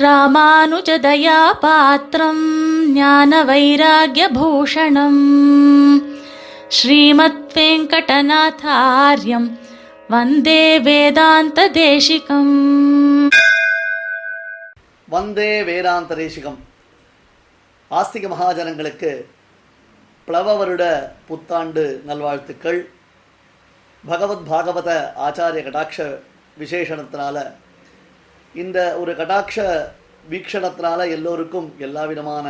ராமானுஜதயாபாத்திரம் ஞான வைராகியபூஷணம் ஸ்ரீமத் வெங்கடநாதாரியம் வந்தே வேதாந்த தேசிகம் வந்தே வேதாந்த தேசிகம் ஆஸ்திக மகாஜனங்களுக்கு பிளவ வருட புத்தாண்டு நல்வாழ்த்துக்கள் பகவத் பாகவத ஆச்சாரிய கடாட்ச விசேஷணத்தினால இந்த ஒரு கடாட்ச வீக்ஷணத்தினால எல்லோருக்கும் எல்லா விதமான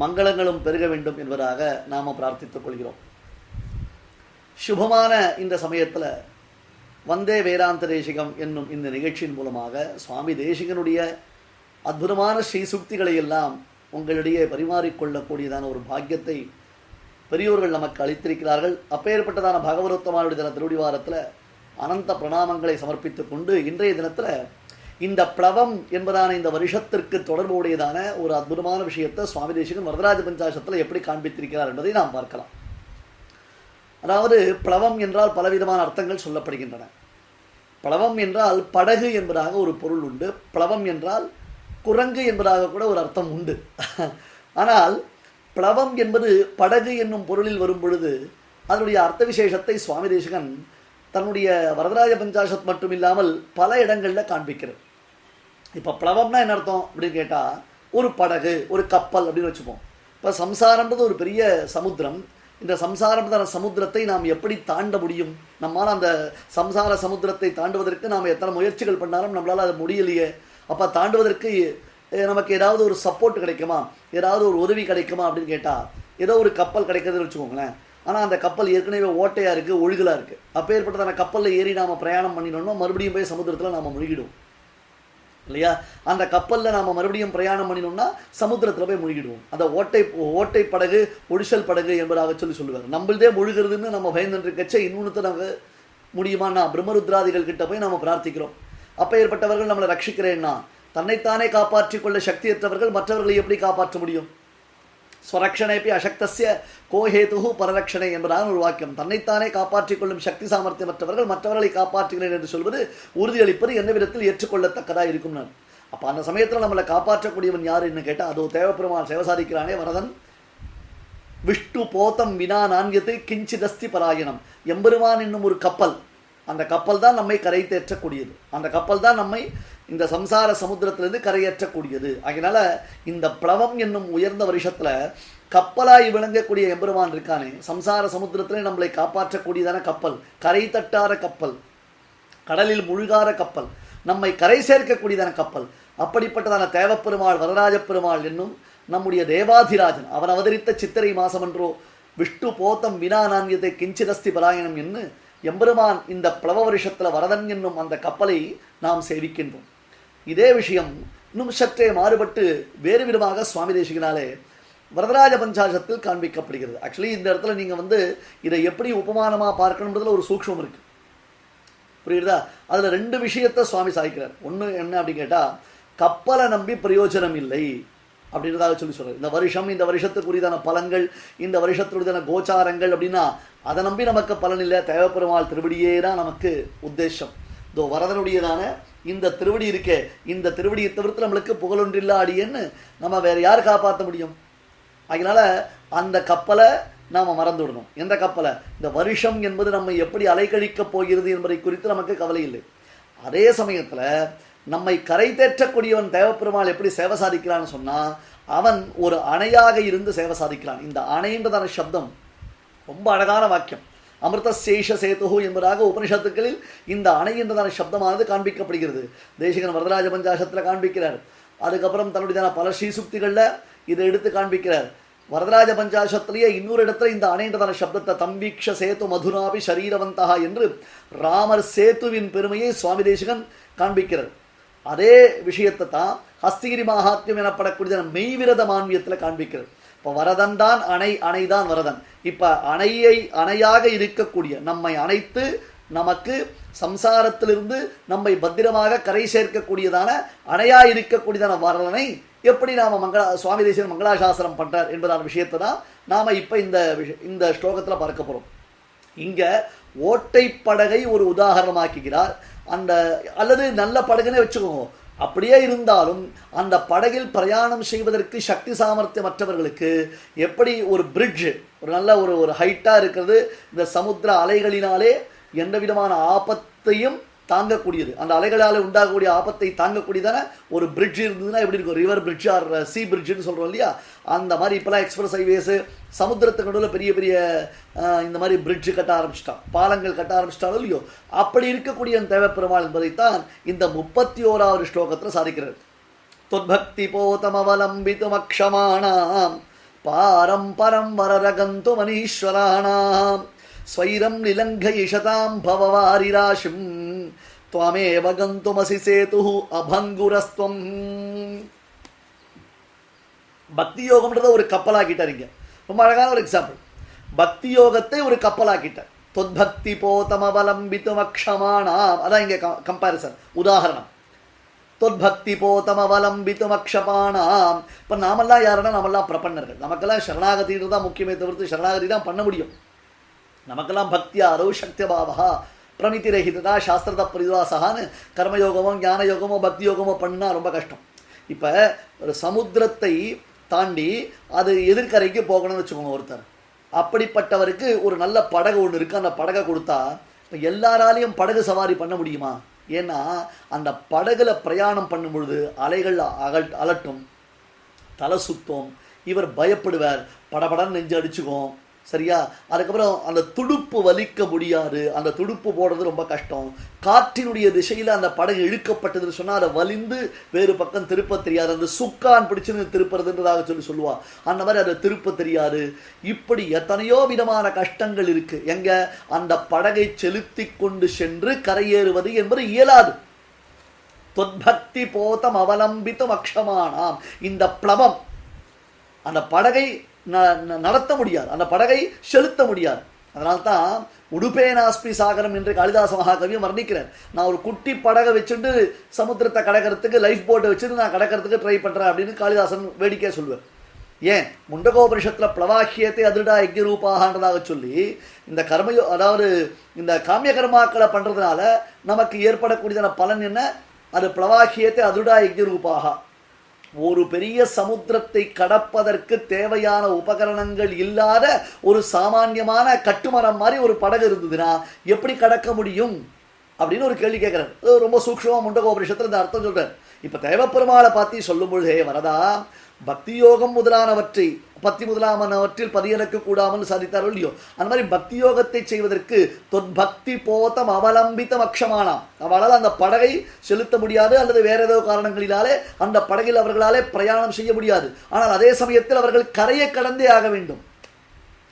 மங்களங்களும் பெருக வேண்டும் என்பதாக நாம் பிரார்த்தித்துக் கொள்கிறோம். சுபமான இந்த சமயத்தில் வந்தே வேதாந்த தேசிகம் என்னும் இந்த நிகழ்ச்சியின் மூலமாக சுவாமி தேசிகனுடைய அற்புதமான ஸ்ரீசுக்திகளை எல்லாம் உங்களிடையே பரிமாறிக்கொள்ளக்கூடியதான ஒரு பாக்கியத்தை பெரியோர்கள் நமக்கு அளித்திருக்கிறார்கள். அப்பேற்பட்டதான பகவரோத்தமானுடைய தின திருடிவாரத்தில் அனந்த பிரணாமங்களை சமர்ப்பித்துக் கொண்டு இன்றைய தினத்தில் இந்த பிளவம் என்பதான இந்த வருஷத்திற்கு தொடர்புடையதான ஒரு அற்புதமான விஷயத்தை சுவாமி தேசிகன் வரதராஜ பஞ்சாசத்தில் எப்படி காண்பித்திருக்கிறார் என்பதை நாம் பார்க்கலாம். அதாவது பிளவம் என்றால் பலவிதமான அர்த்தங்கள் சொல்லப்படுகின்றன. பிளவம் என்றால் படகு என்பதாக ஒரு பொருள் உண்டு. பிளவம் என்றால் குரங்கு என்பதாக கூட ஒரு அர்த்தம் உண்டு. ஆனால் பிளவம் என்பது படகு என்னும் பொருளில் வரும் பொழுது அதனுடைய அர்த்த விசேஷத்தை சுவாமி தேசிகன் தன்னுடைய வரதராஜ பஞ்சாசத் மட்டும் இல்லாமல் பல இடங்களில் காண்பிக்கிறது. இப்போ பிளவம்னா என்ன அர்த்தம் அப்படின்னு கேட்டால் ஒரு படகு ஒரு கப்பல் அப்படின்னு வச்சுப்போம். இப்போ சம்சாரம்ன்றது ஒரு பெரிய சமுத்திரம். இந்த சம்சாரம்ன்ற சமுத்திரத்தை நாம் எப்படி தாண்ட முடியும்? நம்மால் அந்த சம்சார சமுத்திரத்தை தாண்டுவதற்கு நாம் எத்தனை முயற்சிகள் பண்ணாலும் நம்மளால் அது முடியலையே. அப்போ தாண்டுவதற்கு நமக்கு ஏதாவது ஒரு சப்போர்ட் கிடைக்குமா? ஏதாவது ஒரு உதவி கிடைக்குமா அப்படின்னு கேட்டால் ஏதோ ஒரு கப்பல் கிடைக்கிறதுன்னு வச்சுக்கோங்களேன். ஆனால் அந்த கப்பல் ஏற்கனவே ஓட்டையாக இருக்குது ஒழுகலாக இருக்குது அப்பேற்பட்டதான கப்பலில் ஏறி நாம் பிரயாணம் பண்ணினோம்னா மறுபடியும் போய் சமுத்திரத்தில் நாம் முழுகிடுவோம். இல்லையா? அந்த கப்பலில் நாம் மறுபடியும் பிரயாணம் பண்ணினோம்னா சமுத்திரத்தில் போய் முழுகிடுவோம். அந்த ஓட்டை ஓட்டை படகு ஒடிசல் படகு என்பதாக சொல்லி சொல்லுவார். நம்மள்தே முழுகிறதுன்னு நம்ம பயந்துட்டு இன்னொன்று நமக்கு முடியுமான்னா பிரம்மருத்ராதிகள் கிட்ட போய் நம்ம பிரார்த்திக்கிறோம். அப்போ ஏற்பட்டவர்கள் நம்மளை ரட்சிக்கிறேன்னா தன்னைத்தானே காப்பாற்றிக் கொள்ள சக்தியற்றவர்கள் மற்றவர்களை எப்படி காப்பாற்ற முடியும்? ஸ்வரக்ஷணேபி அசக்தசிய கோஹேது பரரக்ஷணை என்பதான ஒரு வாக்கியம். தன்னைத்தானே காப்பாற்றிக் கொள்ளும் சக்தி சாமர்த்தியமற்றவர்கள் மற்றவர்களை காப்பாற்றுகிறேன் என்று சொல்வது உறுதியளிப்பது எந்த விதத்தில் ஏற்றுக்கொள்ளத்தக்கதாக இருக்கும் நான். அப்போ அந்த சமயத்தில் நம்மளை காப்பாற்றக்கூடியவன் யாருன்னு கேட்டால் அதோ தேவப்பெருமான் சேவசாதிக்கிறானே வரதன். விஷ்ணு போத்தம் வினா நான்கியத்தை கிஞ்சிதஸ்தி பராயணம். எம்பெருமான் என்னும் ஒரு கப்பல். அந்த கப்பல் தான் நம்மை கரை தேற்றக்கூடியது. அந்த கப்பல் தான் நம்மை இந்த சம்சார சமுத்திரத்திலிருந்து கரையேற்றக்கூடியது. அதனால இந்த பிளவம் என்னும் உயர்ந்த வருஷத்துல கப்பலாய் விளங்கக்கூடிய எம்பெருமான் இருக்கானே சம்சார சமுத்திரத்திலே நம்மளை காப்பாற்றக்கூடியதான கப்பல் கரை தட்டார கப்பல் கடலில் முழுகார கப்பல் நம்மை கரை சேர்க்கக்கூடியதான கப்பல் அப்படிப்பட்டதான தேவப்பெருமாள் வரராஜ பெருமாள் என்னும் நம்முடைய தேவாதிராஜன் அவன் அவதரித்த சித்திரை மாசமன்றோ விஷ்ணு போத்தம் வினா நான்யத்தை கிஞ்சிதஸ்தி பராயணம் என்று எம்பெருமான் இந்த பிளவ வருஷத்தில் வரதன் என்னும் அந்த கப்பலை நாம் சேவிக்கின்றோம். இதே விஷயம் இன்னும் சற்றே மாறுபட்டு வேறு விதமாக சுவாமி தேசிகனாலே வரதராஜ பஞ்சாசத்தில் காண்பிக்கப்படுகிறது. ஆக்சுவலி இந்த இடத்துல நீங்கள் வந்து இதை எப்படி உபமானமாக பார்க்கணுன்றதுல ஒரு சூக்ஷ்மம் இருக்கு. புரியுதா? அதில் ரெண்டு விஷயத்தை சுவாமி சாய்க்கிறார் ஒன்று என்ன அப்படின்னு கேட்டால் கப்பலை நம்பி பிரயோஜனம் இல்லை அப்படின்றதாக சொல்லி சொல்கிறார் இந்த வருஷம் இந்த வருஷத்துக்குரியதான பலன்கள் இந்த வருஷத்துக்குரியதான கோச்சாரங்கள் அப்படின்னா அதை நம்பி நமக்கு பலன் இல்லை. தேவைப்பெருமாள் திருவடியே தான் நமக்கு உத்தேசம். இதோ வரதனுடையதான இந்த திருவடி இருக்கே. இந்த திருவடியை தவிர்த்து நம்மளுக்கு புகழொன்றில்ல அடியேன்னு நம்ம வேற யார் காப்பாற்ற முடியும்? அதனால அந்த கப்பலை நாம் மறந்து விடணும் எந்த கப்பலை? இந்த வருஷம் என்பது நம்மை எப்படி அலைக்கழிக்கப் போகிறது என்பதை குறித்து நமக்கு கவலை இல்லை. அதே சமயத்தில் நம்மை கரை தேற்றக்கூடியவன் தேவப்பெருமாள் எப்படி சேவை சாதிக்கிறான்னு சொன்னால் அவன் ஒரு அணையாக இருந்து சேவை சாதிக்கிறான். இந்த அணைன்றதான சப்தம். ரொம்ப அழகான வாக்கியம். அமிர்த சேஷ சேதுகு என்பதாக உபனிஷத்துக்களில் இந்த அணை என்றதான சப்தமானது காண்பிக்கப்படுகிறது. தேசிகன் வரதராஜ பஞ்சாசத்தில் காண்பிக்கிறார். அதுக்கப்புறம் தன்னுடைய பல ஸ்ரீசுக்திகளில் இதை எடுத்து காண்பிக்கிறார். வரதராஜ பஞ்சாசத்திலேயே இன்னொரு இடத்துல இந்த அணைன்றதான சப்தத்தை தம்பீக்ஷ சேத்து மதுராபி சரீரவந்தா என்று ராமர் சேத்துவின் பெருமையை சுவாமி தேசிகன் காண்பிக்கிறார். அதே விஷயத்தை தான் ஹஸ்திகிரி மகாத்மியம் எனப்படக்கூடிய மெய்விரத மான்வியத்தில் காண்பிக்கிறது இப்போ வரதன் தான் அணை அணைதான் வரதன். இப்போ அணையை அணையாக இருக்கக்கூடிய நம்மை அணைத்து நமக்கு சம்சாரத்திலிருந்து நம்மை பத்திரமாக கரை சேர்க்கக்கூடியதான அணையா இருக்கக்கூடியதான வரதனை எப்படி நாம மங்களா சுவாமி தேசியன் மங்களாசாசனம் பண்றார் என்பதான விஷயத்தை தான் நாம இப்ப இந்த இந்த ஸ்லோகத்துல பார்க்க போறோம். இங்க ஓட்டை படகை ஒரு உதாரணமாக்குகிறார். அந்த அல்லது நல்ல படகுனே வச்சுக்கோங்க. அப்படியே இருந்தாலும் அந்த படகில் பிரயாணம் செய்வதற்கு சக்தி சாமர்த்தியமற்றவர்களுக்கு எப்படி ஒரு பிரிட்ஜ் ஒரு நல்ல ஒரு ஒரு ஹைட்டாக இருக்கிறது இந்த சமுத்திர அலைகளினாலே எந்த விதமான ஆபத்தையும் தாங்கக்கூடியது. அந்த அலைகளால் உண்டாகக்கூடிய ஆபத்தை தாங்கக்கூடியதான ஒரு பிரிட்ஜ் இருந்ததுன்னா எப்படி இருக்கும்? ரிவர் பிரிட்ஜ் ஆர் சி பிரிட்ஜ்னு சொல்கிறோம் இல்லையா? அந்த மாதிரி இப்போலாம் எக்ஸ்பிரஸ் ஹைவேஸு சமுத்திரத்துக்கு நடுவில் பெரிய பெரிய uh, இந்த மாதிரி பிரிட்ஜு கட்ட ஆரம்பிச்சிட்டான். பாலங்கள் கட்ட ஆரம்பிச்சிட்டாலும் இல்லையோ? அப்படி இருக்கக்கூடிய அந்த தேவப்பெருமாள் என்பதைத்தான் இந்த முப்பத்தி ஓராவது ஸ்லோகத்தில் சாதிக்கிறது தொத்பக்தி போதமவலம்பித்துமக்ஷமாணாம் பாரம் பரம் வரரகந்து மனீஸ்வராணாம் ஸ்வைரம் நிலங்கயிஷதாம் பவவாரிராசிம் துவமேவ கந்துமசி சேது அபங்குரஸ்துவம் பக்தி யோகம்ன்றத ஒரு கப்பலாக்கிட்டார் இங்கே ரொம்ப அழகான ஒரு எக்ஸாம்பிள் பக்தி யோகத்தை ஒரு கப்பலாக்கிட்டார் தொத்பக்தி போதமவலம்பித்தும் அக்ஷமானாம் அதான் இங்கே கம்பாரிசன் உதாரணம் தொத்பக்தி போதமவலம்பித்தும் அக்ஷபானாம் இப்போ நாமெல்லாம் யாருன்னா நாமெல்லாம் பிரபன்னர்கள் நமக்கெல்லாம் சரணாகதின்னு தான் முக்கியமே தவிர்த்து சரணாகதி தான் பண்ண முடியும் நமக்கெல்லாம் பக்தியாரோ சக்தியபாவா பிரமிதி ரஹிதா சாஸ்திரத பரிவாசகான்னு கர்மயோகமோ ஞான யோகமோ பக்தி யோகமோ பண்ணால் ரொம்ப கஷ்டம் இப்போ ஒரு சமுத்திரத்தை தாண்டி அது எதிர்கரைக்கு போகணும்னு வச்சுக்கோங்க ஒருத்தர் அப்படிப்பட்டவருக்கு ஒரு நல்ல படகு ஒன்று இருக்குது அந்த படகை கொடுத்தா இப்போ எல்லாராலையும் படகு சவாரி பண்ண முடியுமா ஏன்னா அந்த படகுல பிரயாணம் பண்ணும் பொழுது அலைகள் அகல் அலட்டும் தலை சுத்தம் இவர் பயப்படுவார் படபடன்னு நெஞ்சு அடிச்சுக்கும் சரியா? அதுக்கப்புறம் அந்த துடுப்பு வலிக்க முடியாது. அந்த துடுப்பு போடுறது ரொம்ப கஷ்டம். காற்றினுடைய திசையில் அந்த படகு இழுக்கப்பட்டதுன்னு சொன்னால் அதை வலிந்து வேறு பக்கம் திருப்ப தெரியாது. அந்த சுக்கான் பிடிச்சுன்னு திருப்புறதுன்றதாக சொல்லி சொல்லுவா. அந்த மாதிரி அதை திருப்ப தெரியாது. இப்படி எத்தனையோ விதமான கஷ்டங்கள் இருக்கு. எங்க? அந்த படகை செலுத்தி கொண்டு சென்று கரையேறுவது என்பது இயலாது. தொத்பக்தி போதம் அவலம்பித்தும் அக்ஷமானாம். இந்த பிளவம் அந்த படகை நடத்த முடியாது. அந்த படகை செலுத்த முடியாது. அதனால தான் உடுபேனாஸ்பி சாகரம் என்று காளிதாச மகாகவியும் வர்ணிக்கிறேன் நான் ஒரு குட்டி படகை வச்சுட்டு சமுத்திரத்தை கடக்கிறதுக்கு லைஃப் போட்டை வச்சுட்டு நான் கடக்கிறதுக்கு ட்ரை பண்ணுறேன் அப்படின்னு காளிதாசன் வேடிக்கையா சொல்லுவார். ஏன்? முண்டகோபரிஷத்துல பிளவாக்கியத்தை அதிர்டா யஜ்ய ரூபாகன்றதாக சொல்லி இந்த கர்மயோ அதாவது இந்த காமிய கர்மாக்களை பண்ணுறதுனால நமக்கு ஏற்படக்கூடியதான பலன் என்ன? அது பிளவாக்கியத்தை அதிர்டா யஜ்ய ரூபாக ஒரு பெரிய சமுத்திரத்தை கடப்பதற்கு தேவையான உபகரணங்கள் இல்லாத ஒரு சாமானியமான கட்டுமரம் மாதிரி ஒரு படகு இருந்ததுன்னா எப்படி கடக்க முடியும்? அப்படின்னு ஒரு கேள்வி கேட்குறேன் ரொம்ப சூக்ஷமாக முண்டகோபரிஷத்துல இந்த அர்த்தம் சொல்கிறேன் இப்போ தேவப்பெருமாளை பார்த்து சொல்லும் பொழுதே வரதா பக்தி யோகம் முதலானவற்றை பக்தி முதலாமனவற்றில் பதியனுக்கு கூடாமல் சாதித்தாரோ இல்லையோ? அந்த மாதிரி பக்தி யோகத்தை செய்வதற்கு தொற்பக்தி போதம் அவலம்பித்தம் அக்ஷமானாம். அவளால் அந்த படகை செலுத்த முடியாது அல்லது வேற ஏதோ காரணங்களினாலே அந்த படகில் அவர்களாலே பிரயாணம் செய்ய முடியாது. ஆனால் அதே சமயத்தில் அவர்கள் கரையை கடந்தே ஆக வேண்டும்.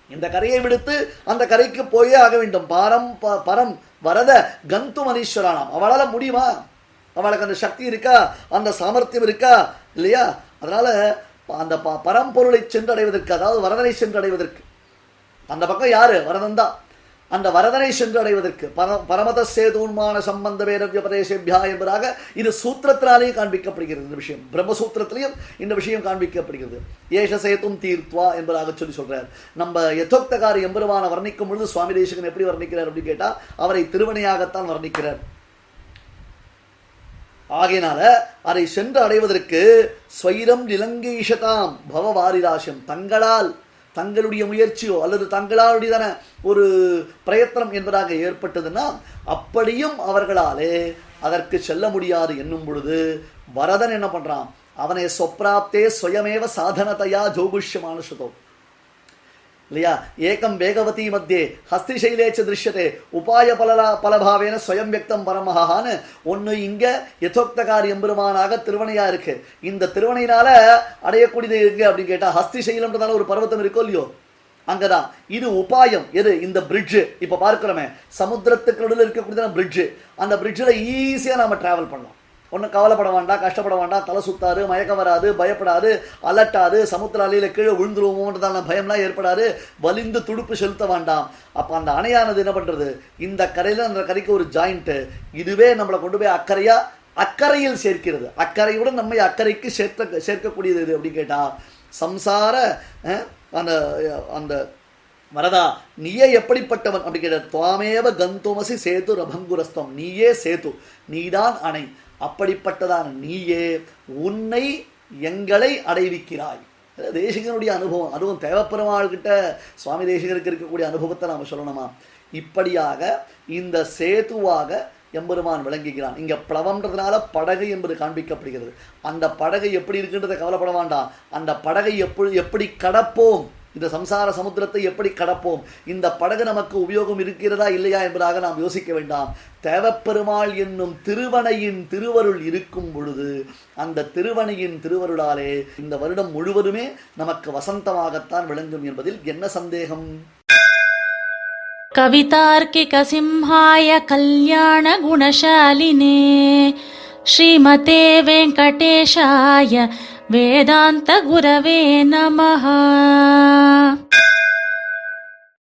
இந்த கரையை விடுத்து அந்த கரைக்கு போயே ஆக வேண்டும். பாரம் ப- பரம் வரத கந்து மனீஸ்வரானாம். அவளால முடியுமா? அவளுக்கு அந்த சக்தி இருக்கா? அந்த சாமர்த்தியம் இருக்கா? இல்லையா? அதனால அந்த ப- பரம்பொருளை சென்றடைவதற்கு அதாவது வரதனை சென்றடைவதற்கு. அந்த பக்கம் யாரு? வரதன் தான். அந்த வரதனை சென்றடைவதற்கு பர பரமத சேதுன்மான சம்பந்த வேதவிய பிரதேசேபியா என்பதாக இது சூத்திரத்தினாலேயும் காண்பிக்கப்படுகிறது இந்த விஷயம். பிரம்மசூத்திரத்திலையும் இந்த விஷயம் காண்பிக்கப்படுகிறது. ஏஷ சேத்தும் தீர்த்வா என்பதாக சொல்லி சொல்றார். நம்ம யதோக்தகாரி எம்பெருமான வர்ணிக்கும் பொழுது சுவாமி தேசகன் எப்படி வர்ணிக்கிறார் அப்படின்னு கேட்டால் அவரை திருவனையாகத்தான் வர்ணிக்கிறார். ஆகையினால அதை சென்று அடைவதற்கு ஸ்வைரம் நிலங்கேஷதாம் பவவாரிராசம் தங்களால் தங்களுடைய முயற்சியோ அல்லது தங்களாலுடையதான ஒரு பிரயத்தனம் என்பதாக ஏற்பட்டதுன்னா அப்படியும் அவர்களாலே அதற்கு செல்ல முடியாது என்னும் பொழுது வரதன் என்ன பண்றான்? அவனை சொப்ராப்தே சுயமேவ சாதனதையா ஜோகுஷ்யமான சுதோ இல்லையா ஏகம் வேகவதி மத்தியே ஹஸ்திசைலேச்ச திருஷ்யத்தை உபாய பலலா பலபாவேன ஸ்வயம் வியக்தம் பரமஹான்னு ஒன்று இங்கே யதோக்தகாரி எம்பெருமானாக திருவனையா இருக்கு. இந்த திருவனையினால அடையக்கூடியது இருக்கு அப்படின்னு கேட்டால் ஹஸ்திசைலம்ன்றதால ஒரு பர்வத்தம் இருக்கோ இல்லையோ? அங்கதான். இது உபாயம். எது? இந்த பிரிட்ஜு இப்போ பார்க்கிறோமே சமுத்திரத்துக்கு நடுவில் இருக்கக்கூடியதான பிரிட்ஜ் அந்த பிரிட்ஜில் ஈஸியாக நம்ம டிராவல் பண்ணலாம். ஒன்றும் கவலைப்பட வேண்டாம் கஷ்டப்பட வேண்டாம். தலை சுத்தாது மயக்கம் வராது பயப்படாது அலட்டாது சமுத்திர அலையில் கீழே விழுந்துருவோன்றதான பயம்லாம் ஏற்படாது. வலிந்து துடுப்பு செலுத்த வேண்டாம். அப்போ அந்த அணையானது என்ன பண்ணுறது இந்த கரையில் அந்த கரைக்கு ஒரு ஜாயிண்ட்டு இதுவே நம்மளை கொண்டு போய் அக்கறையாக அக்கறையில் சேர்க்கிறது. அக்கறையுடன் நம்மை அக்கறைக்கு சேர்க்க சேர்க்கக்கூடியது எது அப்படின்னு கேட்டால் சம்சார அந்த அந்த வரதா நீயே எப்படிப்பட்டவன் அப்படி கேட்ட துவாமேவ கந்தோமசி சேது ரபங்குரஸ்தம். நீயே சேது நீதான் அணை. அப்படிப்பட்டதான நீயே உன்னை எங்களை அடைவிக்கிறாய். தேசிகனுடைய அனுபவம் அதுவும் தேவப்பெருமாள்கிட்ட சுவாமி தேசிகருக்கு இருக்கக்கூடிய அனுபவத்தை நாம் சொல்லணுமா? இப்படியாக இந்த சேதுவாக எம்பெருமான் விளங்குகிறான். இங்கே பிளவம்ன்றதுனால படகு என்பது காண்பிக்கப்படுகிறது. அந்த படகு எப்படி இருக்குன்றதை கவலைப்பட வேண்டாம். அந்த படகை எப்படி எப்படி கடப்போம்? இந்த சம்சார சமுத்திரத்தை எப்படி கடப்போம்? இந்த படகு நமக்கு உபயோகம் இருக்கிறதா இல்லையா என்பதாக நாம் யோசிக்க வேண்டாம். தேவப்பெருமாள் என்னும் திருவணையின் திருவருள் இருக்கும் பொழுது அந்த திருவணையின் திருவருளாலே இந்த வருடம் முழுவதுமே நமக்கு வசந்தமாகத்தான் விளங்கும் என்பதில் என்ன சந்தேகம்? கவிதார்க்கிக சிம்ஹாய கல்யாண குணசாலினே ஸ்ரீமதே வெங்கடேஷாய వేదాంత గురవే నమ.